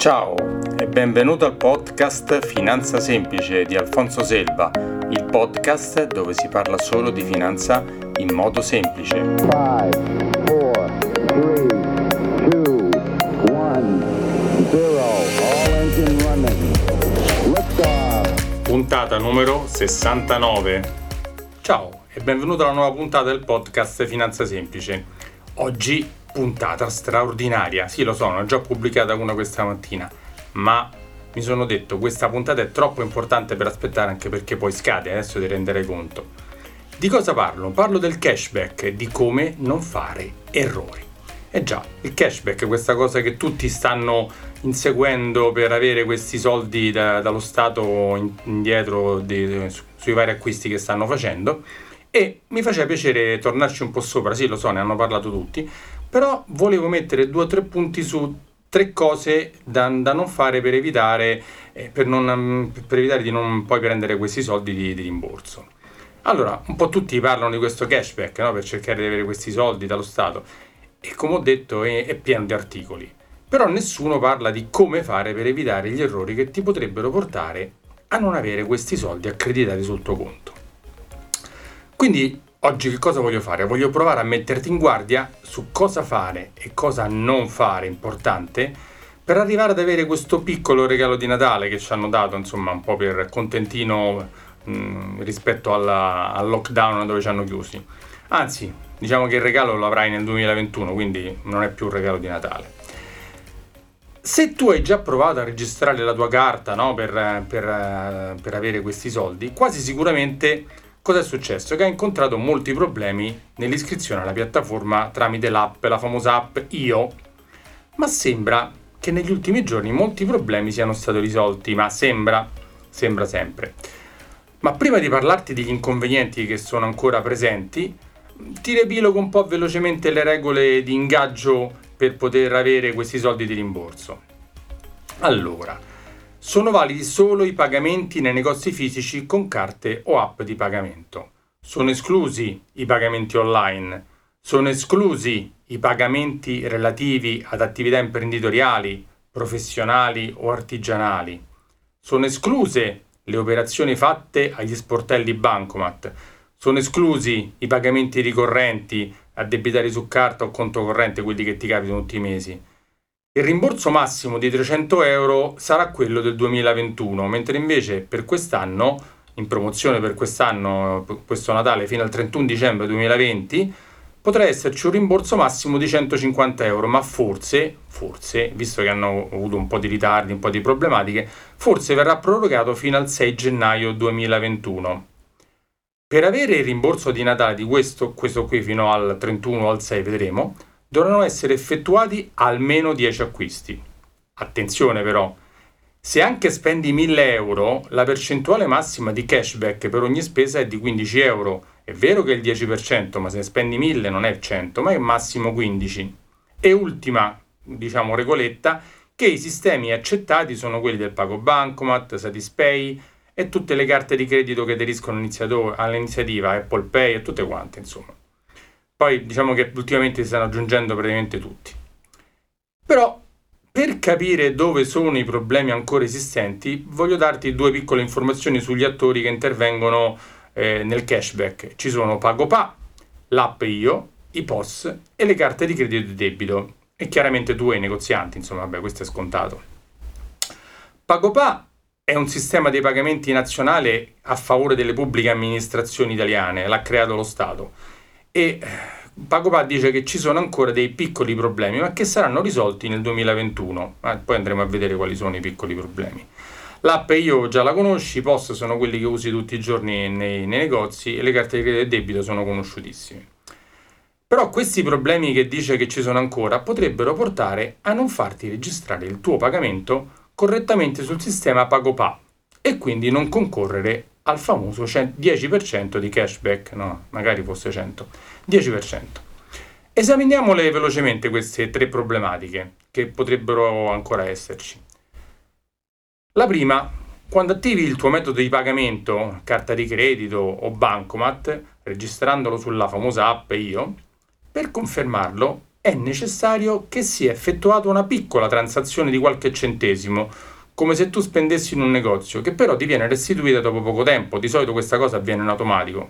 Ciao e benvenuto al podcast Finanza Semplice di Alfonso Selva, il podcast dove si parla solo di finanza in modo semplice. 5, 4, 3, 2, 1, 0, all engine running. Puntata numero 69. Ciao e benvenuto alla nuova puntata del podcast Finanza Semplice. Oggi puntata straordinaria. Sì, lo so, ne ho già pubblicata una questa mattina, ma mi sono detto questa puntata è troppo importante per aspettare anche perché poi scade, adesso ti renderei conto. Di cosa parlo? Parlo del cashback e di come non fare errori. Eh già, il cashback questa cosa che tutti stanno inseguendo per avere questi soldi da, dallo Stato indietro di, sui vari acquisti che stanno facendo e mi faceva piacere tornarci un po' sopra, sì lo so, ne hanno parlato tutti, però volevo mettere due o tre punti su tre cose da, da non fare per evitare, eh, per, non, per evitare di non poi prendere questi soldi di, di, rimborso. Allora, un po' tutti parlano di questo cashback no? per cercare di avere questi soldi dallo Stato e come ho detto è, è pieno di articoli, però nessuno parla di come fare per evitare gli errori che ti potrebbero portare a non avere questi soldi accreditati sul tuo conto. Quindi Oggi che cosa voglio fare? Voglio provare a metterti in guardia su cosa fare e cosa non fare importante per arrivare ad avere questo piccolo regalo di Natale che ci hanno dato, insomma, un po' per contentino mh, mm, rispetto alla, al lockdown dove ci hanno chiusi. Anzi, diciamo che il regalo lo avrai nel 2021, quindi non è più un regalo di Natale. Se tu hai già provato a registrare la tua carta no, per, per, per avere questi soldi, quasi sicuramente Cosa è successo? Che ha incontrato molti problemi nell'iscrizione alla piattaforma tramite l'app, la famosa app Io, ma sembra che negli ultimi giorni molti problemi siano stati risolti, ma sembra, sembra sempre. Ma prima di parlarti degli inconvenienti che sono ancora presenti, ti riepilogo un po' velocemente le regole di ingaggio per poter avere questi soldi di rimborso. Allora, sono validi solo i pagamenti nei negozi fisici con carte o app di pagamento. Sono esclusi i pagamenti online. Sono esclusi i pagamenti relativi ad attività imprenditoriali, professionali o artigianali. Sono escluse le operazioni fatte agli sportelli Bancomat. Sono esclusi i pagamenti ricorrenti, addebitati su carta o conto corrente, quelli che ti capitano tutti i mesi. Il rimborso massimo di 300 euro sarà quello del 2021, mentre invece per quest'anno, in promozione per quest'anno, questo Natale fino al 31 dicembre 2020, potrà esserci un rimborso massimo di 150 euro, ma forse, forse, visto che hanno avuto un po' di ritardi, un po' di problematiche, forse verrà prorogato fino al 6 gennaio 2021. Per avere il rimborso di Natale di questo, questo qui fino al 31 o al 6 vedremo, dovranno essere effettuati almeno 10 acquisti. Attenzione però, se anche spendi 1000 euro, la percentuale massima di cashback per ogni spesa è di 15 euro. È vero che è il 10%, ma se ne spendi 1000 non è 100, ma è massimo 15. E ultima, diciamo, regoletta, che i sistemi accettati sono quelli del Pago Bancomat, Satispay e tutte le carte di credito che aderiscono all'iniziativa Apple Pay e tutte quante, insomma. Poi diciamo che ultimamente si stanno aggiungendo praticamente tutti. Però per capire dove sono i problemi ancora esistenti, voglio darti due piccole informazioni sugli attori che intervengono eh, nel cashback. Ci sono PagoPA, l'app Io, i POS e le carte di credito e debito. E chiaramente tu e i negozianti, insomma, vabbè, questo è scontato. PagoPA è un sistema dei pagamenti nazionale a favore delle pubbliche amministrazioni italiane, l'ha creato lo Stato e Pagopa dice che ci sono ancora dei piccoli problemi, ma che saranno risolti nel 2021. Eh, poi andremo a vedere quali sono i piccoli problemi. L'app io già la conosci, i post sono quelli che usi tutti i giorni nei, nei negozi e le carte di credito e debito sono conosciutissime. Però questi problemi che dice che ci sono ancora potrebbero portare a non farti registrare il tuo pagamento correttamente sul sistema PagoPA e quindi non concorrere al famoso 10% di cashback, no, magari fosse 100, 10%. Esaminiamole velocemente queste tre problematiche che potrebbero ancora esserci. La prima, quando attivi il tuo metodo di pagamento, carta di credito o bancomat, registrandolo sulla famosa app Io, per confermarlo è necessario che sia effettuata una piccola transazione di qualche centesimo, come se tu spendessi in un negozio, che però ti viene restituita dopo poco tempo, di solito questa cosa avviene in automatico.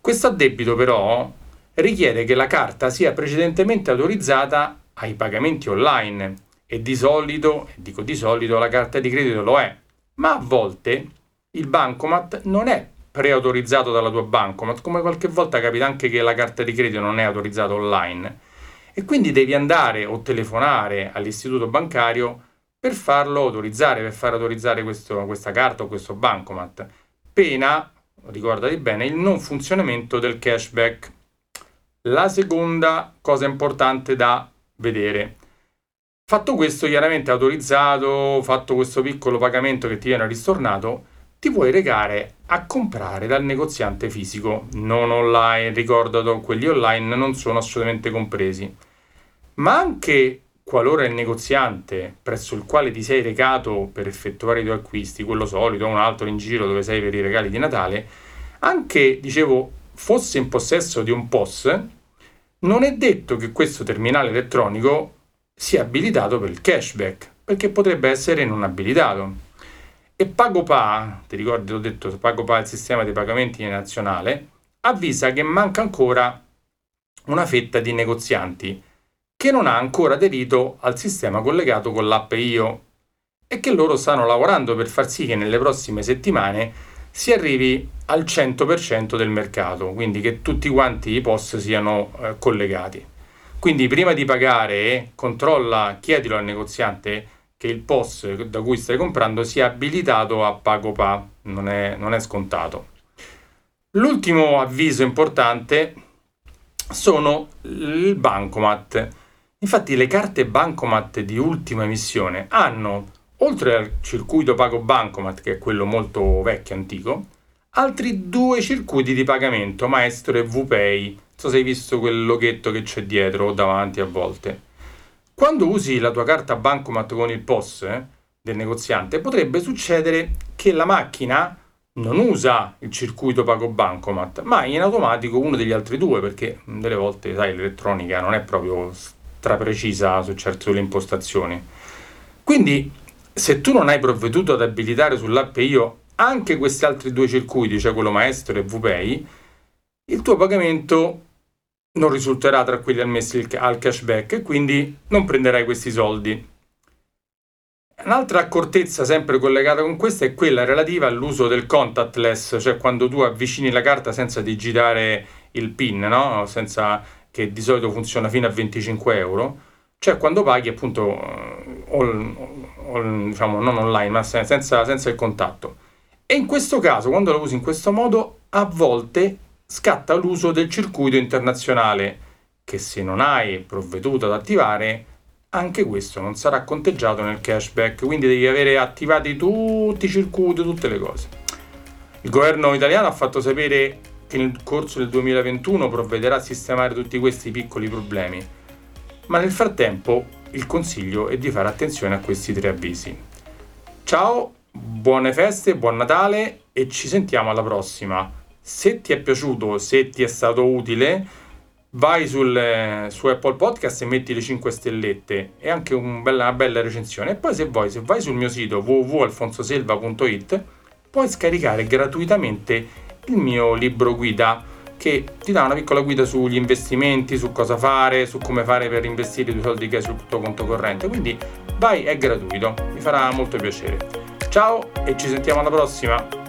Questo addebito però richiede che la carta sia precedentemente autorizzata ai pagamenti online. E di solito, dico di solito, la carta di credito lo è, ma a volte il bancomat non è preautorizzato dalla tua bancomat, come qualche volta capita anche che la carta di credito non è autorizzata online. E quindi devi andare o telefonare all'istituto bancario per farlo autorizzare, per far autorizzare questo, questa carta o questo bancomat. Pena, ricordati bene, il non funzionamento del cashback. La seconda cosa importante da vedere. Fatto questo, chiaramente autorizzato, fatto questo piccolo pagamento che ti viene ristornato, ti puoi recare a comprare dal negoziante fisico, non online, ricordato, quelli online non sono assolutamente compresi. Ma anche qualora il negoziante presso il quale ti sei recato per effettuare i tuoi acquisti, quello solito, un altro in giro dove sei per i regali di Natale, anche, dicevo, fosse in possesso di un POS, non è detto che questo terminale elettronico sia abilitato per il cashback, perché potrebbe essere non abilitato. E PagoPA, ti ricordi, ho detto, PagoPA è il sistema dei pagamenti nazionale, avvisa che manca ancora una fetta di negozianti che non ha ancora aderito al sistema collegato con l'app Io e che loro stanno lavorando per far sì che nelle prossime settimane si arrivi al 100% del mercato, quindi che tutti quanti i POS siano eh, collegati. Quindi prima di pagare, controlla, chiedilo al negoziante che il POS da cui stai comprando sia abilitato a PagoPA, non è, non è scontato. L'ultimo avviso importante sono il bancomat. Infatti le carte bancomat di ultima emissione hanno, oltre al circuito pago bancomat, che è quello molto vecchio, antico, altri due circuiti di pagamento, Maestro e VPay. Non so se hai visto quel loghetto che c'è dietro o davanti a volte. Quando usi la tua carta bancomat con il POS eh, del negoziante, potrebbe succedere che la macchina non usa il circuito pago bancomat, ma in automatico uno degli altri due, perché delle volte, sai, l'elettronica non è proprio straprecisa su certe delle impostazioni. Quindi, se tu non hai provveduto ad abilitare sull'app Io anche questi altri due circuiti, cioè quello maestro e VPay, il tuo pagamento non risulterà tra quelli ammessi al cashback e quindi non prenderai questi soldi. Un'altra accortezza sempre collegata con questa è quella relativa all'uso del contactless, cioè quando tu avvicini la carta senza digitare il PIN, no? senza, che di solito funziona fino a 25 euro, cioè quando paghi appunto all, all, diciamo, non online, ma senza, senza il contatto. E in questo caso, quando lo usi in questo modo, a volte scatta l'uso del circuito internazionale, che se non hai provveduto ad attivare, anche questo non sarà conteggiato nel cashback, quindi devi avere attivati tutti i circuiti, tutte le cose. Il governo italiano ha fatto sapere che nel corso del 2021 provvederà a sistemare tutti questi piccoli problemi, ma nel frattempo il consiglio è di fare attenzione a questi tre avvisi. Ciao, buone feste, buon Natale e ci sentiamo alla prossima. Se ti è piaciuto, se ti è stato utile, vai sul, su Apple Podcast e metti le 5 stellette e anche un bella, una bella recensione. E poi se vuoi, se vai sul mio sito www.alfonsoselva.it, puoi scaricare gratuitamente il mio libro guida che ti dà una piccola guida sugli investimenti, su cosa fare, su come fare per investire i tuoi soldi che hai sul tuo conto corrente. Quindi vai, è gratuito, mi farà molto piacere. Ciao e ci sentiamo alla prossima!